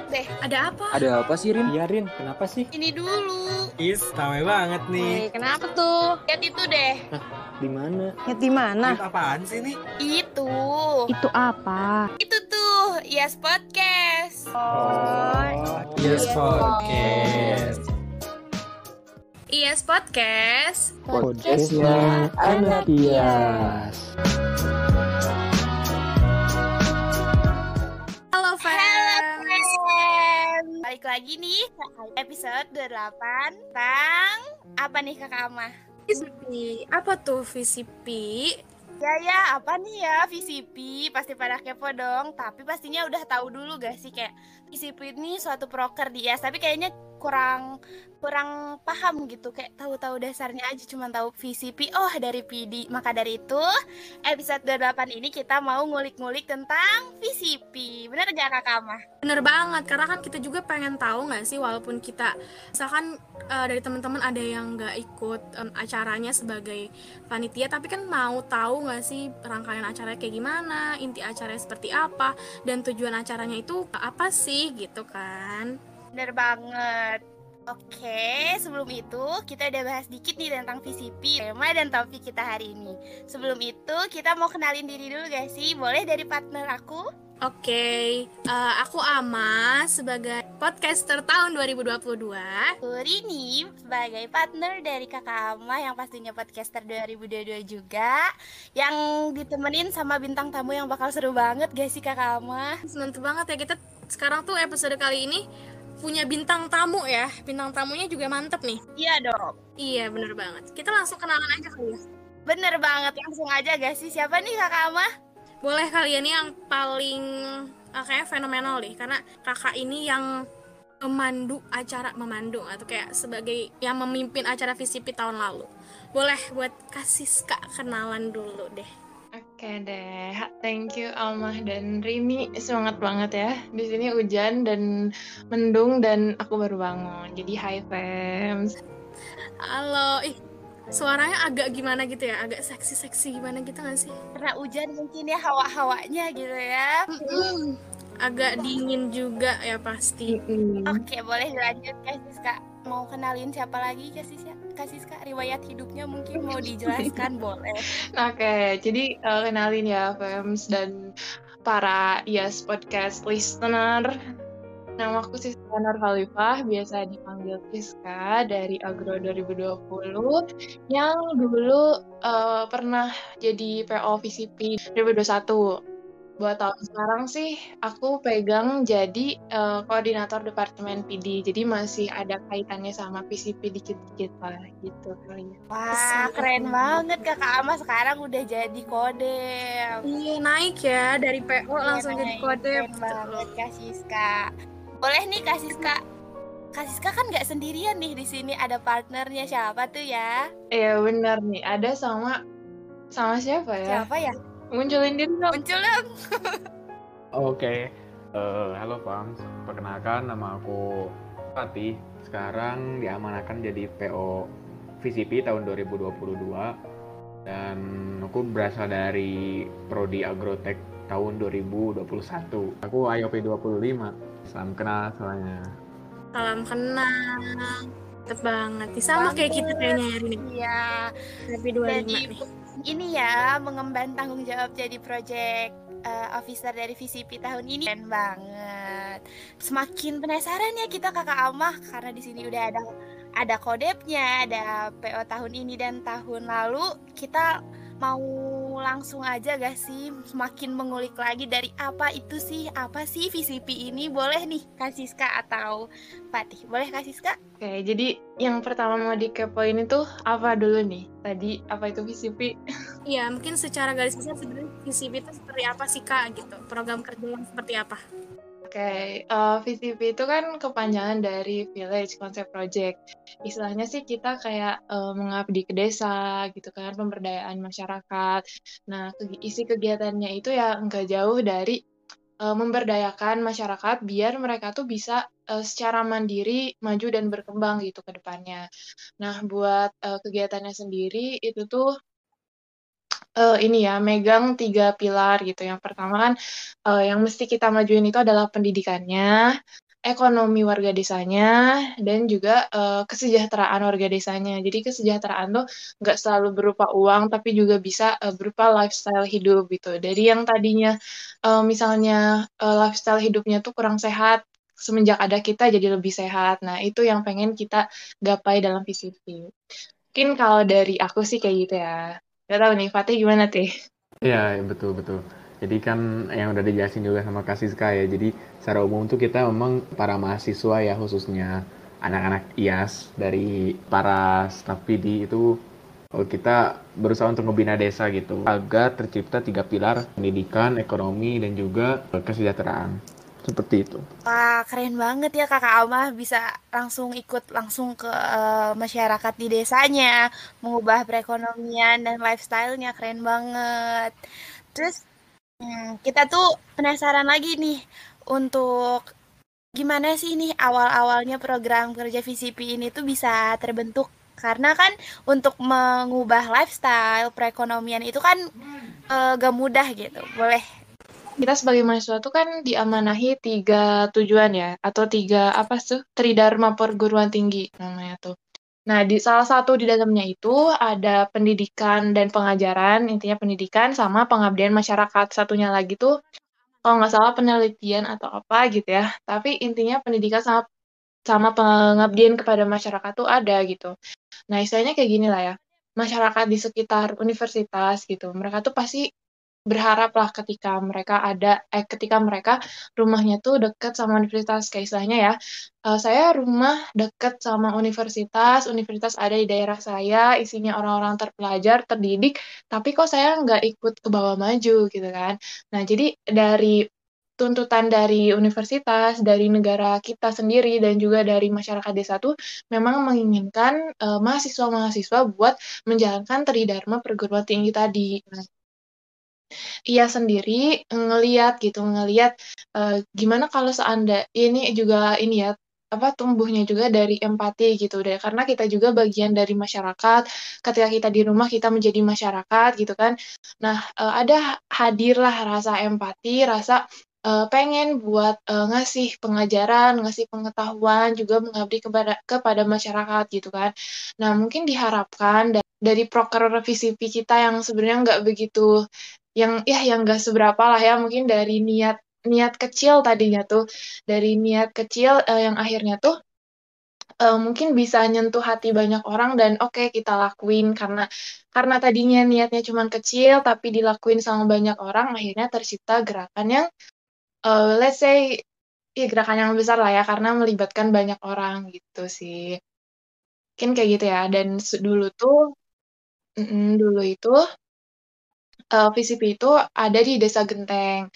lihat deh. Ada apa? Ada apa sih Rin? Iya Rin, kenapa sih? Ini dulu. Is, rame banget nih. Eh, kenapa tuh? Lihat itu deh. Di mana? Ya di mana? Itu apaan sih nih? Itu. Itu apa? Itu tuh. Yes Podcast. Oh, Yes Podcast. Yes Podcast. Podcastnya anak Tias. Lagi nih episode 28 tentang apa nih Kakak Ama? VCP. Apa tuh VCP? Ya ya, apa nih ya VCP? Pasti pada kepo dong, tapi pastinya udah tahu dulu gak sih kayak VCP ini suatu proker di IAS, tapi kayaknya kurang kurang paham gitu kayak tahu-tahu dasarnya aja cuma tahu VCP oh dari PD maka dari itu episode 28 ini kita mau ngulik-ngulik tentang VCP bener gak kakak Ama? Bener banget, karena kan kita juga pengen tahu nggak sih walaupun kita misalkan eh, dari teman-teman ada yang nggak ikut em, acaranya sebagai panitia, tapi kan mau tahu nggak sih rangkaian acaranya kayak gimana, inti acaranya seperti apa, dan tujuan acaranya itu apa sih gitu kan? Bener banget. Oke, sebelum itu kita udah bahas dikit nih tentang VCP, tema dan topik kita hari ini. Sebelum itu kita mau kenalin diri dulu gak sih? Boleh dari partner aku? Oke, eh, aku Ama sebagai podcaster tahun 2022. Aku Rini sebagai partner dari kakak Ama yang pastinya podcaster 2022 juga. Yang ditemenin sama bintang tamu yang bakal seru banget gak sih kakak Ama? Mantep banget ya kita sekarang tuh episode kali ini punya bintang tamu ya. Bintang tamunya juga mantep nih. Iya dong. Iya bener banget. Kita langsung kenalan aja kali ya. Bener banget, langsung aja gak sih? Siapa nih kakak Ama? Boleh kalian yang paling eh, kayak fenomenal deh karena kakak ini yang memandu acara memandu atau kayak sebagai yang memimpin acara VCP tahun lalu. Boleh buat kasih Kak kenalan dulu deh. Oke deh, thank you Almah dan Rini. Semangat banget ya. Di sini hujan dan mendung dan aku baru bangun. Jadi hi fams. Halo, ih suaranya agak gimana gitu ya, agak seksi-seksi gimana gitu gak sih? Karena hujan mungkin ya hawa-hawanya gitu ya. Agak dingin juga ya pasti. Oke, boleh dilanjut Kak Siska. Mau kenalin siapa lagi Kak Siska? Kak riwayat hidupnya mungkin mau dijelaskan boleh. Oke, jadi eh, kenalin ya fams dan para IAS podcast listener. Nama aku Siska Nur Khalifah, biasa dipanggil Siska dari Agro 2020 yang dulu eh, pernah jadi PO VCP 2021. Buat tahun sekarang sih aku pegang jadi eh, koordinator departemen PD, jadi masih ada kaitannya sama VCP dikit-dikit lah gitu kali ya. Wah, keren banget Kakak Ama sekarang udah jadi kodem. Iya naik ya dari PO langsung Iya, jadi naik. kode. Keren banget Kak Siska. Boleh nih Kak Siska. Kak Siska kan nggak sendirian nih di sini ada partnernya siapa tuh ya? Iya benar nih, ada sama sama siapa ya? Siapa ya? Munculin diri dong. Muncul dong. Oke, Eh, halo Fams. Perkenalkan nama aku Fatih. Sekarang diamanahkan jadi PO VCP tahun 2022 dan aku berasal dari Prodi Agrotek tahun 2021. Aku IOP 25. Salam kenal semuanya. Salam kenal. Banget. Sama kayak kita kayaknya hari ini. Iya. Tapi 25 Jadi nih. Ini ya mengemban tanggung jawab jadi project eh, officer dari VCP tahun ini keren banget. Semakin penasaran ya kita kakak Amah karena di sini udah ada ada kodepnya, ada PO tahun ini dan tahun lalu. Kita mau langsung aja gak sih semakin mengulik lagi dari apa itu sih apa sih VCP ini boleh nih Kasiska atau Fatih boleh Kasiska Oke, jadi yang pertama mau dikepoin itu apa dulu nih? Tadi apa itu VCP? Iya, mungkin secara garis besar sebenarnya VCP itu seperti apa sih Kak gitu. Program kerja yang seperti apa? Oke, eh, VCP itu kan kepanjangan dari Village Concept Project. Istilahnya sih kita kayak eh, mengabdi ke desa gitu kan, pemberdayaan masyarakat. Nah, kegi- isi kegiatannya itu ya nggak jauh dari eh, memberdayakan masyarakat biar mereka tuh bisa eh, secara mandiri maju dan berkembang gitu ke depannya. Nah, buat eh, kegiatannya sendiri itu tuh eh, ini ya megang tiga pilar gitu. Yang pertama kan eh, yang mesti kita majuin itu adalah pendidikannya. ekonomi warga desanya dan juga uh, kesejahteraan warga desanya. Jadi kesejahteraan tuh nggak selalu berupa uang, tapi juga bisa uh, berupa lifestyle hidup gitu. Dari yang tadinya uh, misalnya uh, lifestyle hidupnya tuh kurang sehat, semenjak ada kita jadi lebih sehat. Nah itu yang pengen kita gapai dalam VCP. Mungkin kalau dari aku sih kayak gitu ya. Gak tahu nih, Fatih gimana teh? Iya, betul betul. Jadi kan yang udah dijelasin juga sama Kak Siska ya. Jadi secara umum tuh kita memang para mahasiswa ya khususnya anak-anak IAS dari para staf PD itu oh, kita berusaha untuk membina desa gitu agar tercipta tiga pilar pendidikan, ekonomi dan juga kesejahteraan. Seperti itu. Wah, keren banget ya Kakak Alma bisa langsung ikut langsung ke uh, masyarakat di desanya, mengubah perekonomian dan lifestyle-nya keren banget. Terus Hmm, kita tuh penasaran lagi nih untuk gimana sih nih awal-awalnya program kerja VCP ini tuh bisa terbentuk karena kan untuk mengubah lifestyle perekonomian itu kan uh, gak mudah gitu. Boleh kita sebagai mahasiswa tuh kan diamanahi tiga tujuan ya atau tiga apa tuh tridharma perguruan tinggi namanya tuh Nah, di salah satu di dalamnya itu ada pendidikan dan pengajaran, intinya pendidikan sama pengabdian masyarakat. Satunya lagi tuh kalau nggak salah penelitian atau apa gitu ya. Tapi intinya pendidikan sama sama pengabdian kepada masyarakat tuh ada gitu. Nah, istilahnya kayak gini lah ya. Masyarakat di sekitar universitas gitu, mereka tuh pasti berharap lah ketika mereka ada eh ketika mereka rumahnya tuh deket sama universitas kayak istilahnya ya uh, saya rumah deket sama universitas universitas ada di daerah saya isinya orang-orang terpelajar terdidik tapi kok saya nggak ikut ke bawah maju gitu kan nah jadi dari tuntutan dari universitas, dari negara kita sendiri, dan juga dari masyarakat desa tuh memang menginginkan uh, mahasiswa-mahasiswa buat menjalankan tridharma perguruan tinggi tadi. Nah, Iya sendiri ngelihat gitu, ngelihat uh, gimana kalau seandainya ini juga ini ya apa tumbuhnya juga dari empati gitu deh. Karena kita juga bagian dari masyarakat ketika kita di rumah kita menjadi masyarakat gitu kan. Nah uh, ada hadirlah rasa empati rasa uh, pengen buat uh, ngasih pengajaran ngasih pengetahuan juga mengabdi kepada kepada masyarakat gitu kan. Nah mungkin diharapkan dari proker VCP kita yang sebenarnya nggak begitu yang ya yang gak seberapa lah ya. Mungkin dari niat niat kecil tadinya tuh. Dari niat kecil uh, yang akhirnya tuh uh, mungkin bisa nyentuh hati banyak orang dan oke okay, kita lakuin. Karena karena tadinya niatnya cuma kecil tapi dilakuin sama banyak orang akhirnya tercipta gerakan yang uh, let's say ya gerakan yang besar lah ya. Karena melibatkan banyak orang gitu sih. Mungkin kayak gitu ya. Dan dulu tuh mm dulu itu uh, eh, VCP itu ada di Desa Genteng.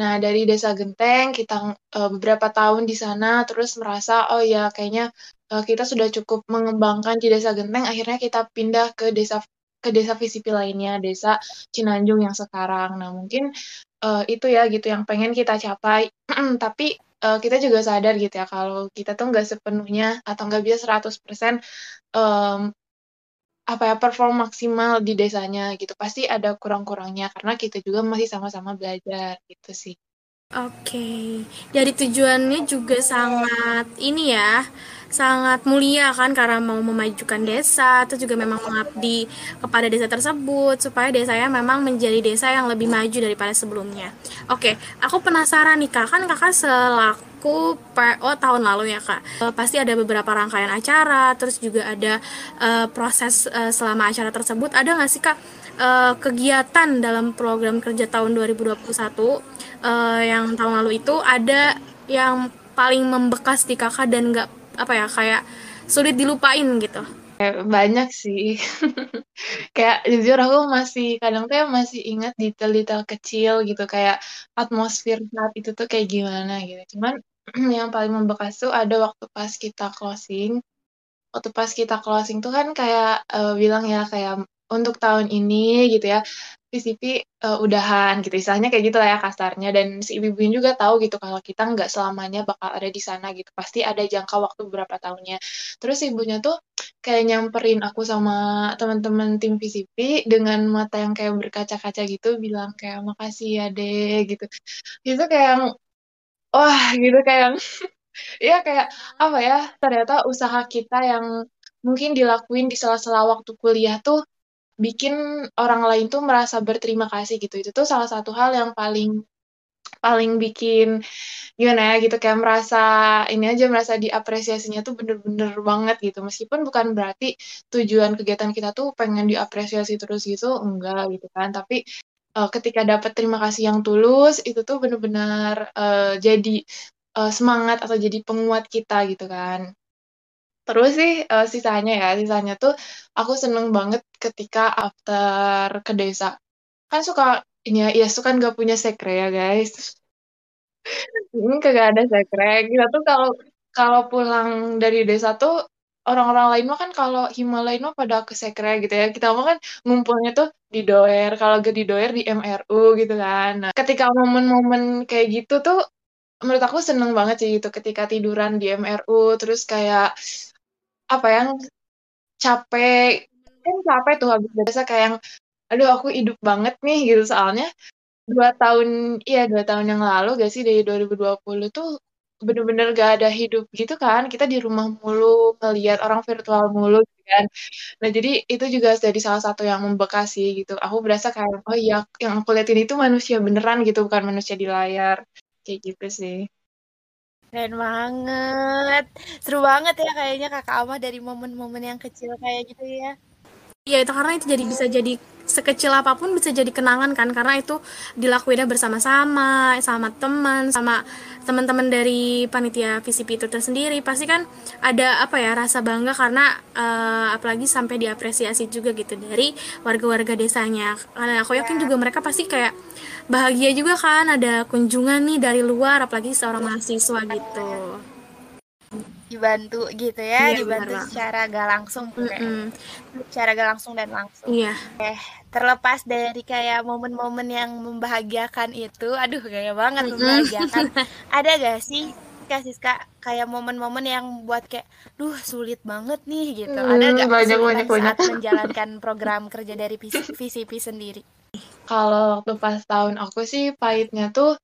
Nah, dari Desa Genteng kita uh, beberapa tahun di sana terus merasa oh ya kayaknya uh, kita sudah cukup mengembangkan di Desa Genteng, akhirnya kita pindah ke desa ke desa VCP lainnya, Desa Cinanjung yang sekarang. Nah, mungkin uh, itu ya gitu yang pengen kita capai. Tapi uh, kita juga sadar gitu ya kalau kita tuh nggak sepenuhnya atau nggak bisa 100% um, apa ya perform maksimal di desanya gitu pasti ada kurang-kurangnya karena kita juga masih sama-sama belajar gitu sih. Oke, okay. dari tujuannya juga sangat ini ya, sangat mulia kan karena mau memajukan desa, itu juga memang mengabdi kepada desa tersebut supaya desanya memang menjadi desa yang lebih maju daripada sebelumnya. Oke, okay. aku penasaran nih kak, kan kakak selaku aku PO tahun lalu ya kak. Uh, pasti ada beberapa rangkaian acara terus juga ada uh, proses uh, selama acara tersebut. Ada nggak sih kak uh, kegiatan dalam program kerja tahun 2021 uh, yang tahun lalu itu ada yang paling membekas di kakak dan nggak apa ya kayak sulit dilupain gitu? Banyak sih. Kayak jujur aku masih kadang tuh masih ingat detail-detail kecil gitu kayak atmosfer saat itu tuh kayak gimana gitu. Cuman yang paling membekas tuh ada waktu pas kita closing. Waktu pas kita closing tuh kan kayak uh, bilang ya kayak untuk tahun ini gitu ya. PCP uh, eh, udahan gitu istilahnya kayak gitu lah ya kasarnya. Dan si ibu-ibu juga tahu gitu kalau kita nggak selamanya bakal ada di sana gitu. Pasti ada jangka waktu beberapa tahunnya. Terus ibunya tuh kayak nyamperin aku sama teman-teman tim PCP dengan mata yang kayak berkaca-kaca gitu bilang kayak makasih ya deh gitu. Itu kayak wah gitu kayak Iya kayak apa ya? Ternyata usaha kita yang mungkin dilakuin di sela-sela waktu kuliah tuh bikin orang lain tuh merasa berterima kasih gitu. Itu tuh salah satu hal yang paling paling bikin gimana ya gitu kayak merasa ini aja merasa diapresiasinya tuh bener-bener banget gitu meskipun bukan berarti tujuan kegiatan kita tuh pengen diapresiasi terus gitu enggak gitu kan tapi uh, ketika dapat terima kasih yang tulus itu tuh bener-bener uh, jadi uh, semangat atau jadi penguat kita gitu kan terus sih uh, sisanya ya sisanya tuh aku seneng banget ketika after ke desa kan suka ini ya, iya suka nggak punya sekre ya guys. Ini kagak ada sekre. Kita tuh kalau kalau pulang dari desa tuh orang-orang lain mah kan kalau Himalaya mah pada ke sekre gitu ya. Kita mah kan ngumpulnya tuh di doer, kalau gak di doer di MRU gitu kan. Nah, ketika momen-momen kayak gitu tuh menurut aku seneng banget sih gitu ketika tiduran di MRU terus kayak apa yang capek kan capek tuh habis biasa kayak yang aduh aku hidup banget nih gitu soalnya dua tahun iya dua tahun yang lalu gak sih dari 2020 tuh bener-bener gak ada hidup gitu kan. Kita di rumah mulu ngeliat orang virtual mulu gitu kan. Nah jadi itu juga jadi salah satu yang membekas sih gitu. Aku berasa kayak oh iya yang aku liatin itu manusia beneran gitu bukan manusia di layar. Kayak gitu sih. Keren banget. Seru banget ya kayaknya Kakak Ama dari momen-momen yang kecil kayak gitu ya. Iya itu karena itu jadi bisa jadi sekecil apa pun bisa jadi kenangan kan karena itu dilakuinnya bersama-sama sama teman sama teman-teman dari panitia VCP itu tersendiri. Pasti kan ada apa ya rasa bangga karena uh, apalagi sampai diapresiasi juga gitu dari warga-warga desanya. Karena aku yakin juga mereka pasti kayak bahagia juga kan ada kunjungan nih dari luar apalagi seorang mahasiswa gitu dibantu gitu ya, iya, dibantu benar secara gak langsung, mm -mm. secara gak langsung dan langsung. Iya. Eh, terlepas dari kayak momen-momen yang membahagiakan itu, aduh gaya banget mm -hmm. membahagiakan. Ada gak sih kasih kak kayak momen-momen yang buat kayak, duh sulit banget nih gitu. Hmm, Ada gak banyak, banyak, saat banyak. menjalankan program kerja dari VCP sendiri? Kalau waktu pas tahun aku sih pahitnya tuh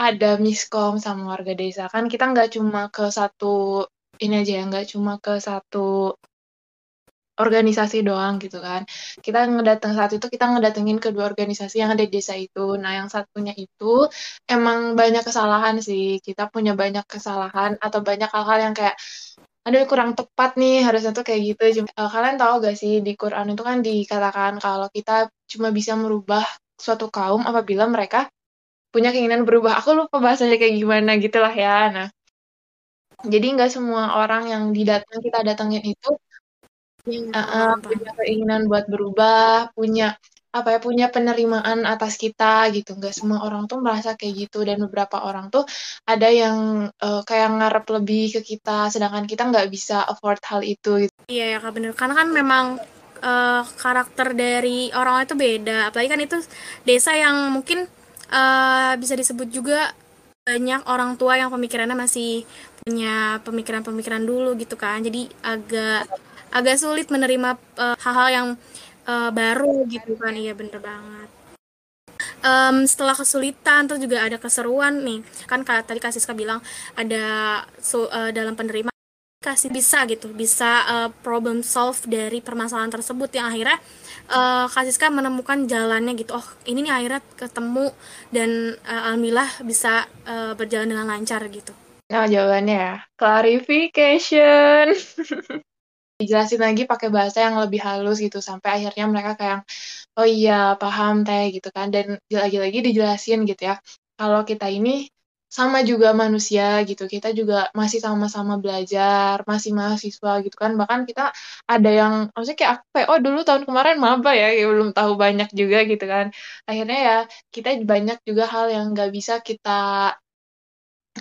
ada miskom sama warga desa kan kita nggak cuma ke satu ini aja ya nggak cuma ke satu organisasi doang gitu kan. Kita ngedateng saat itu kita ngedatengin kedua organisasi yang ada di desa itu. Nah, yang satunya itu emang banyak kesalahan sih. Kita punya banyak kesalahan atau banyak hal-hal yang kayak aduh kurang tepat nih harusnya tuh kayak gitu. Cuma, uh, kalian tahu gak sih di Quran itu kan dikatakan kalau kita cuma bisa merubah suatu kaum apabila mereka punya keinginan berubah. Aku lupa bahasanya kayak gimana gitu lah ya. Nah, jadi nggak semua orang yang didatang kita datangin itu uh, uh, punya keinginan buat berubah, punya apa ya punya penerimaan atas kita gitu nggak semua orang tuh merasa kayak gitu dan beberapa orang tuh ada yang uh, kayak ngarep lebih ke kita sedangkan kita nggak bisa afford hal itu gitu. iya ya kak bener karena kan memang uh, karakter dari orang itu beda apalagi kan itu desa yang mungkin uh, bisa disebut juga banyak orang tua yang pemikirannya masih punya pemikiran-pemikiran dulu gitu kan. Jadi agak agak sulit menerima eh, hal-hal yang uh, baru gitu kan. Iya bener banget. Um, setelah kesulitan terus juga ada keseruan nih. Kan tadi Kasiska bilang ada so, uh, dalam penerima kasih bisa gitu bisa uh, problem solve dari permasalahan tersebut yang akhirnya uh, Kasiska menemukan jalannya gitu oh ini nih akhirnya ketemu dan uh, alhamdulillah bisa uh, berjalan dengan lancar gitu Nah, jawabannya ya, clarification. Dijelasin lagi pakai bahasa yang lebih halus gitu, sampai akhirnya mereka kayak, oh iya, paham teh gitu kan. Dan lagi-lagi dijelasin gitu ya, kalau kita ini sama juga manusia gitu, kita juga masih sama-sama belajar, masih mahasiswa gitu kan. Bahkan kita ada yang, maksudnya kayak aku kayak, oh dulu tahun kemarin maba ya, kayak belum tahu banyak juga gitu kan. Akhirnya ya, kita banyak juga hal yang nggak bisa kita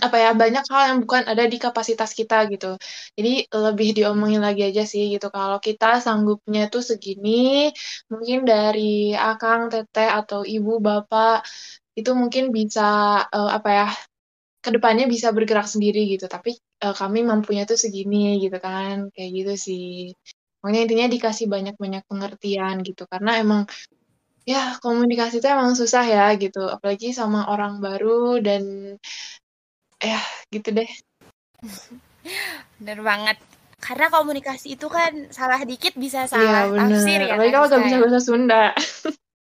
apa ya banyak hal yang bukan ada di kapasitas kita gitu jadi lebih diomongin lagi aja sih gitu kalau kita sanggupnya tuh segini mungkin dari akang teteh atau ibu bapak itu mungkin bisa uh, apa ya ke depannya bisa bergerak sendiri gitu tapi uh, kami mampunya tuh segini gitu kan kayak gitu sih pokoknya intinya dikasih banyak-banyak pengertian gitu karena emang ya komunikasi itu emang susah ya gitu apalagi sama orang baru dan ya gitu deh Bener banget. Karena komunikasi itu kan salah dikit bisa Iya salah tafsir bener. ya Apalagi kan kalau gak Ska bisa ya? bahasa Sunda.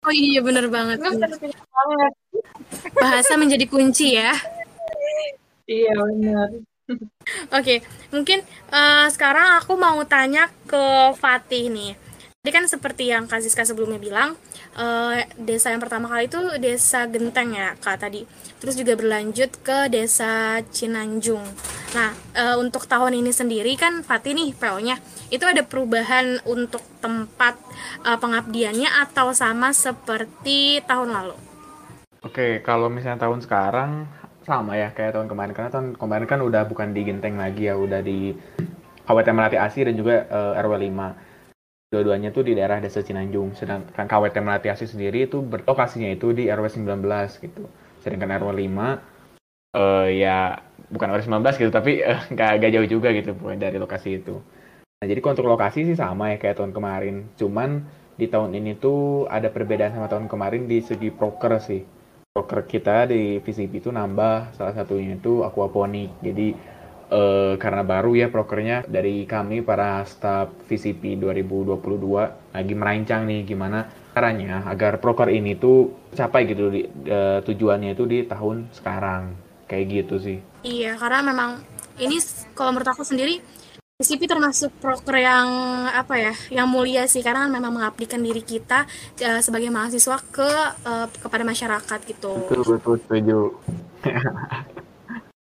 Oh iya bener banget. Bahasa menjadi kunci ya. Iya bener. Oke, mungkin eh, sekarang aku mau tanya ke Fatih nih. Tadi kan seperti yang Kak Siska sebelumnya bilang, eh, desa yang pertama kali itu desa Genteng ya Kak tadi. Terus juga berlanjut ke desa Cinanjung. Nah, eh, untuk tahun ini sendiri kan Fatih nih PO-nya, itu ada perubahan untuk tempat eh, pengabdiannya atau sama seperti tahun lalu? Oke, kalau misalnya tahun sekarang sama ya kayak tahun kemarin karena tahun kemarin kan udah bukan di Genteng lagi ya, udah di Kabupaten Melati Asih dan juga eh, RW 5. Dua-duanya tuh di daerah Desa Cinanjung. Sedangkan Kabupaten Melati Asih sendiri itu berlokasinya itu di RW 19 gitu. Sedangkan RW 5 eh ya bukan RW 19 gitu tapi eh, nggak nggak jauh juga gitu dari lokasi itu. Nah, jadi untuk lokasi sih sama ya kayak tahun kemarin. Cuman di tahun ini tuh ada perbedaan sama tahun kemarin di segi proker sih. Proker kita di VCP itu nambah salah satunya itu aquaponik. Jadi eh, karena baru ya prokernya dari kami para staff VCP 2022 lagi merancang nih gimana caranya agar proker ini tuh capai gitu di, eh, tujuannya itu di tahun sekarang. Kayak gitu sih. Iya, karena memang ini kalau menurut aku sendiri PCP termasuk proker yang apa ya, yang mulia sih karena kan memang mengabdikan diri kita eh, sebagai mahasiswa ke eh, kepada masyarakat gitu. Betul betul setuju.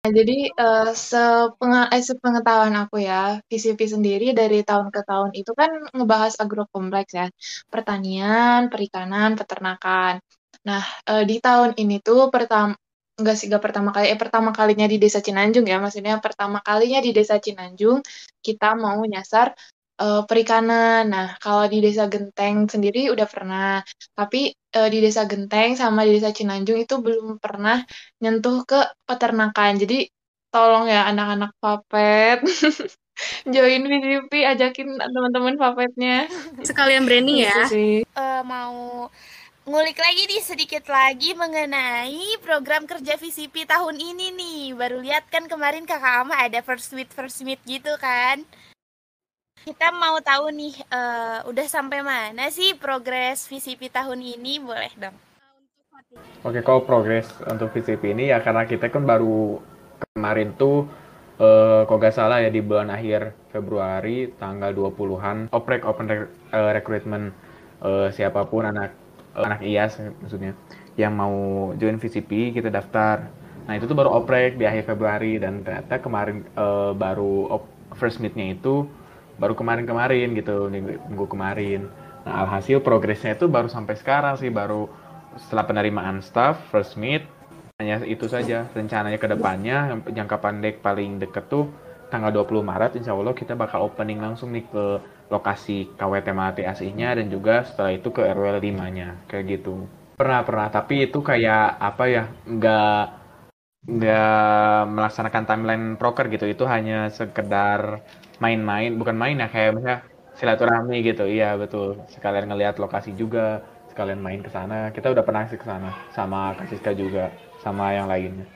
Nah, jadi eh, sepenga- eh, sepengetahuan aku ya, VCP sendiri dari tahun ke tahun itu kan ngebahas agrokompleks ya, pertanian, perikanan, peternakan. Nah, di tahun ini tuh pertama enggak sih enggak pertama kali, eh pertama kalinya di Desa Cinanjung ya, maksudnya pertama kalinya di Desa Cinanjung kita mau nyasar eh, perikanan. Nah, kalau di Desa Genteng sendiri udah pernah, tapi eh, di Desa Genteng sama di Desa Cinanjung itu belum pernah nyentuh ke peternakan. Jadi tolong ya anak-anak papet join VCP, ajakin teman-teman papetnya. Sekalian branding Gitu ya. sih. Eh, mau ngulik lagi nih sedikit lagi mengenai program kerja VCP tahun ini nih. Baru lihat kan kemarin Kakak Ama ada first meet first meet gitu kan. Kita mau tahu nih eh, udah sampai mana sih progres VCP tahun ini? Boleh dong. Oke, kalau progres untuk VCP ini ya karena kita kan baru kemarin tuh eh kalau nggak salah ya di bulan akhir Februari tanggal 20-an oprek open rec- eh, recruitment eh, siapa pun anak anak IAS maksudnya yang mau join VCP kita daftar. Nah, itu tuh baru oprek di akhir Februari dan ternyata kemarin eh, baru first meet-nya itu baru kemarin-kemarin gitu, minggu, kemarin. Nah, alhasil progresnya itu baru sampai sekarang sih, baru setelah penerimaan staff, first meet, hanya itu saja. Rencananya ke depannya, yang jangka pendek paling deket tuh tanggal 20 Maret, insya Allah kita bakal opening langsung nih ke lokasi KWT Melati aslinya dan juga setelah itu ke RW 5-nya, kayak gitu. Pernah, pernah, tapi itu kayak apa ya, nggak nggak melaksanakan timeline proker gitu. Itu hanya sekedar main-main bukan main ya kayak misalnya silaturahmi gitu. Iya betul. Sekalian ngelihat lokasi juga sekalian main ke sana. Kita udah pernah sih ke sana sama Kasiska juga sama yang lainnya.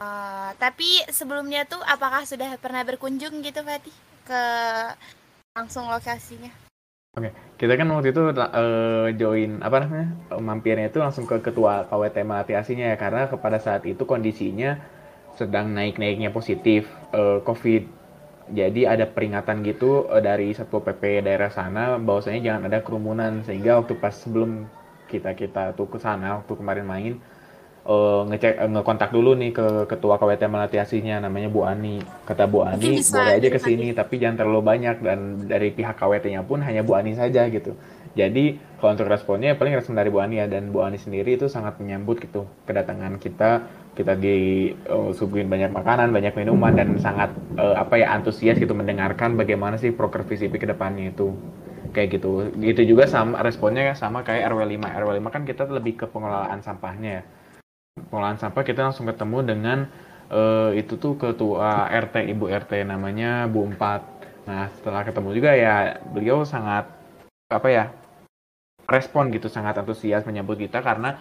Eh, tapi sebelumnya tuh apakah sudah pernah berkunjung gitu Fatih ke langsung lokasinya? kita kan waktu itu eh, join apa namanya mampirnya itu langsung ke ketua KWT Melati Asinya ya karena kepada saat itu kondisinya sedang naik-naiknya positif eh, COVID jadi ada peringatan gitu eh, dari Satpol PP daerah sana bahwasanya jangan ada kerumunan sehingga waktu pas sebelum kita kita tuh ke sana waktu kemarin main eh, ngecek eh, ngekontak dulu nih ke ketua KWT Melati Asihnya namanya Bu Ani. Kata Bu Ani bisa boleh aja ke sini tapi jangan terlalu banyak dan dari pihak KWT-nya pun hanya Bu Ani saja gitu. Jadi kalau untuk responnya paling respon dari Bu Ani ya dan Bu Ani sendiri itu sangat menyambut gitu kedatangan kita. Kita disuguhin banyak makanan banyak minuman dan sangat eh, apa ya antusias gitu mendengarkan bagaimana sih proker VCP ke depannya itu. Kayak gitu. Gitu juga sama responnya sama kayak RW 5 RW 5 kan kita lebih ke pengelolaan sampahnya ya pengelolaan sampah kita langsung ketemu dengan eh, itu tuh ketua RT ibu RT namanya Bu Empat nah setelah ketemu juga ya beliau sangat apa ya respon gitu sangat antusias menyambut kita karena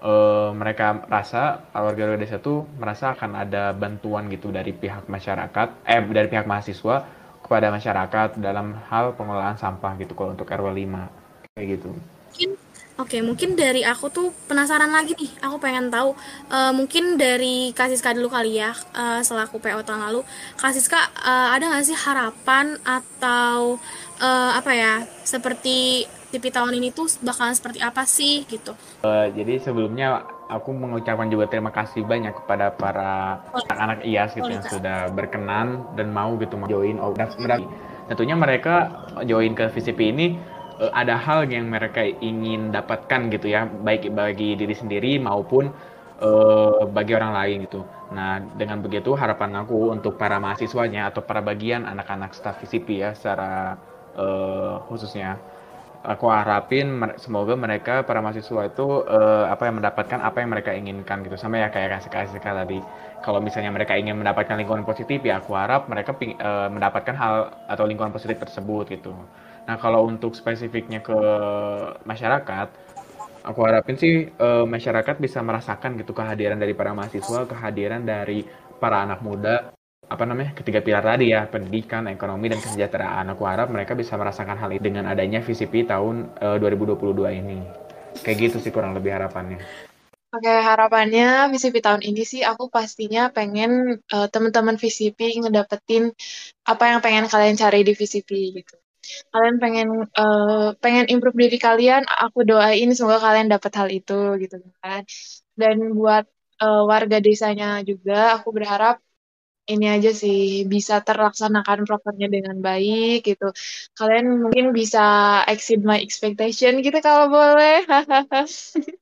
eh, mereka rasa warga-warga desa tuh merasa akan ada bantuan gitu dari pihak masyarakat eh dari pihak mahasiswa kepada masyarakat dalam hal pengelolaan sampah gitu kalau untuk RW 5 kayak gitu. Mungkin Oke, mungkin dari aku tuh penasaran lagi nih. Aku pengen tahu, eh, mungkin dari Kak Siska dulu kali ya, eh, selaku PO tahun lalu. Kak Siska, eh, ada nggak sih harapan atau eh, apa ya, seperti TV tahun ini tuh bakalan seperti apa sih gitu? Eh, jadi sebelumnya aku mengucapkan juga terima kasih banyak kepada para anak-anak IAS gitu yang sudah berkenan dan mau gitu join oh, sebenarnya tentunya mereka join ke VCP ini ada hal yang mereka ingin dapatkan gitu ya baik bagi diri sendiri maupun eh, bagi orang lain gitu. Nah, dengan begitu harapan aku untuk para mahasiswanya atau para bagian anak-anak staf VCP ya secara eh, khususnya aku harapin semoga mereka para mahasiswa itu eh, apa yang mendapatkan apa yang mereka inginkan gitu. Sama ya kayak kasih kasih tadi. Kalau misalnya mereka ingin mendapatkan lingkungan positif ya aku harap mereka eh, mendapatkan hal atau lingkungan positif tersebut gitu nah kalau untuk spesifiknya ke masyarakat aku harapin sih eh, masyarakat bisa merasakan gitu kehadiran dari para mahasiswa kehadiran dari para anak muda apa namanya ketiga pilar tadi ya pendidikan ekonomi dan kesejahteraan. Aku harap mereka bisa merasakan hal itu dengan adanya VCP tahun eh, 2022 ini. Kayak gitu sih kurang lebih harapannya. Oke, harapannya VCP tahun ini sih aku pastinya pengen eh, teman-teman VCP ngedapetin apa yang pengen kalian cari di VCP gitu. Kalian pengen eh, pengen improve diri kalian, aku doain semoga kalian dapat hal itu gitu kan. Dan buat eh, warga desanya juga aku berharap ini aja sih bisa terlaksanakan prokernya dengan baik gitu. Kalian mungkin bisa exceed my expectation gitu kalau boleh.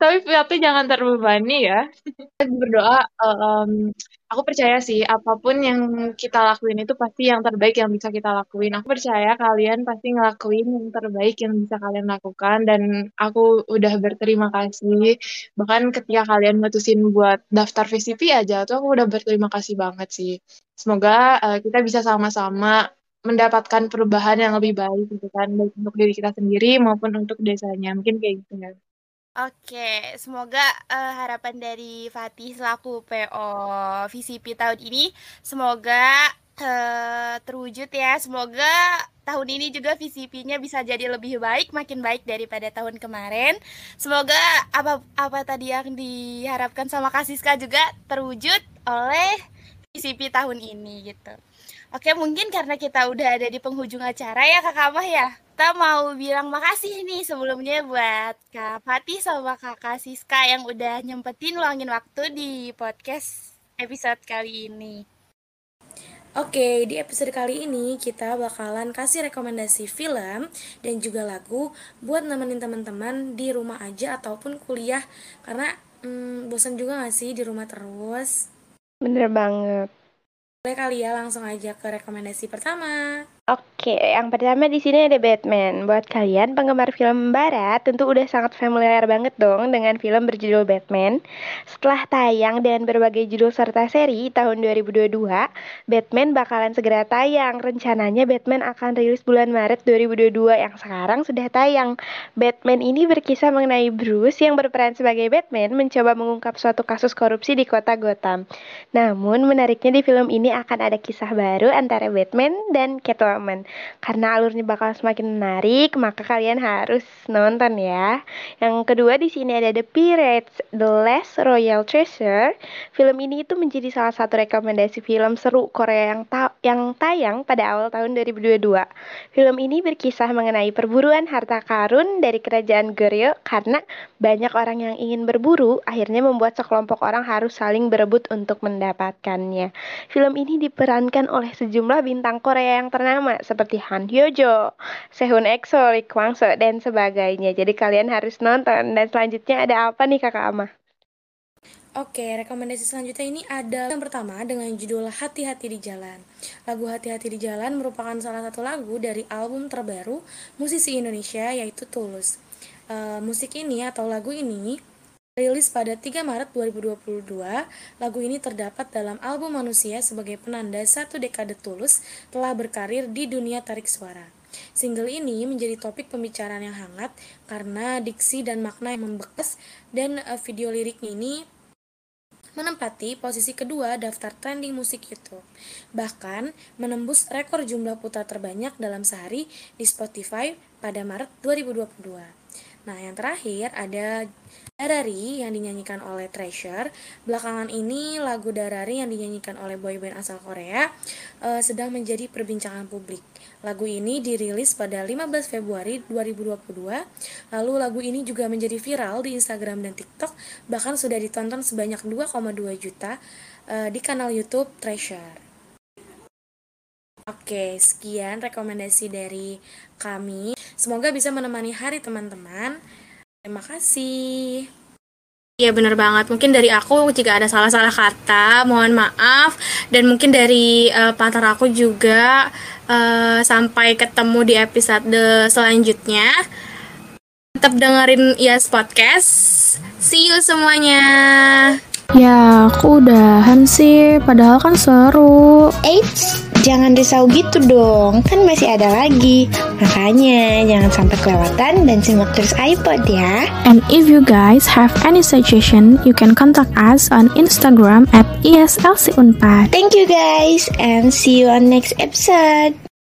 Tapi tapi jangan terbebani ya. Berdoa, em, aku percaya sih apa pun yang kita lakuin itu pasti yang terbaik yang bisa kita lakuin. Aku percaya kalian pasti ngelakuin yang terbaik yang bisa kalian lakukan dan aku udah berterima kasih. Bahkan ketika kalian mutusin buat daftar VCP aja tuh aku udah berterima kasih banget sih. Semoga eh, kita bisa sama-sama mendapatkan perubahan yang lebih baik gitu kan baik untuk diri kita sendiri maupun untuk desanya. Mungkin kayak gitu ya. Oke, semoga eh, harapan dari Fatih selaku PO VCP tahun ini semoga eh, terwujud ya. Semoga tahun ini juga VCP-nya bisa jadi lebih baik, makin baik daripada tahun kemarin. Semoga apa apa tadi yang diharapkan sama Kasiska juga terwujud oleh VCP tahun ini gitu. Oke, mungkin karena kita udah ada di penghujung acara ya Kakak Amah ya. Kita mau bilang makasih nih sebelumnya buat Kak Fatih sama Kakak Siska yang udah nyempetin luangin waktu di podcast episode kali ini. Oke, di episode kali ini kita bakalan kasih rekomendasi film dan juga lagu buat nemenin teman-teman di rumah aja ataupun kuliah karena hmm, bosan juga gak sih di rumah terus? Bener banget. Boleh kali ya langsung aja ke rekomendasi pertama. Oke, yang pertama di sini ada Batman. Buat kalian penggemar film barat, tentu udah sangat familiar banget dong dengan film berjudul Batman. Setelah tayang dengan berbagai judul serta seri tahun 2022, Batman bakalan segera tayang. Rencananya Batman akan rilis bulan Maret 2022 yang sekarang sudah tayang. Batman ini berkisah mengenai Bruce yang berperan sebagai Batman mencoba mengungkap suatu kasus korupsi di kota Gotham. Namun menariknya di film ini akan ada kisah baru antara Batman dan Catwoman. Karena alurnya bakal semakin menarik, maka kalian harus nonton ya. Yang kedua di sini ada The Pirates, The Last Royal Treasure. Film ini itu menjadi salah satu rekomendasi film seru Korea yang ta- yang tayang pada awal tahun 2022. Film ini berkisah mengenai perburuan harta karun dari kerajaan Goryeo karena banyak orang yang ingin berburu, akhirnya membuat sekelompok orang harus saling berebut untuk mendapatkannya. Film ini diperankan oleh sejumlah bintang Korea yang ternama seperti Han Hyo Jo, Sehun EXO, Lee Kwang Seo, dan sebagainya. Jadi kalian harus nonton. Dan selanjutnya ada apa nih kakak Amah? Oke, rekomendasi selanjutnya ini ada yang pertama dengan judul Hati-Hati di Jalan. Lagu Hati-Hati di Jalan merupakan salah satu lagu dari album terbaru musisi Indonesia yaitu Tulus. Eh, musik ini atau lagu ini rilis pada 3 Maret 2022. Lagu ini terdapat dalam album Manusia sebagai penanda satu dekade Tulus telah berkarir di dunia tarik suara. Single ini menjadi topik pembicaraan yang hangat karena diksi dan makna yang membekas dan uh, video liriknya ini menempati posisi kedua daftar trending musik YouTube. Bahkan menembus rekor jumlah putar terbanyak dalam sehari di Spotify pada Maret 2022. Nah, yang terakhir ada Darari yang dinyanyikan oleh Treasure. Belakangan ini lagu Darari yang dinyanyikan oleh boyband asal Korea uh, sedang menjadi perbincangan publik. Lagu ini dirilis pada 15 Februari 2022. Lalu lagu ini juga menjadi viral di Instagram dan TikTok, bahkan sudah ditonton sebanyak 2,2 juta uh, di kanal YouTube Treasure. Oke, sekian rekomendasi dari kami. Semoga bisa menemani hari teman-teman. Terima kasih. Iya bener banget. Mungkin dari aku jika ada salah-salah kata, mohon maaf. Dan mungkin dari uh, partner aku juga uh, sampai ketemu di episode selanjutnya. Tetap dengerin Yes Podcast. See you semuanya. Ya, aku udahan sih, padahal kan seru. Eits, jangan risau gitu dong, kan masih ada lagi. Makanya jangan sampai kelewatan dan simak terus iPod ya. And if you guys have any suggestion, you can contact us on Instagram at ESLC Unpad. Thank you guys and see you on next episode.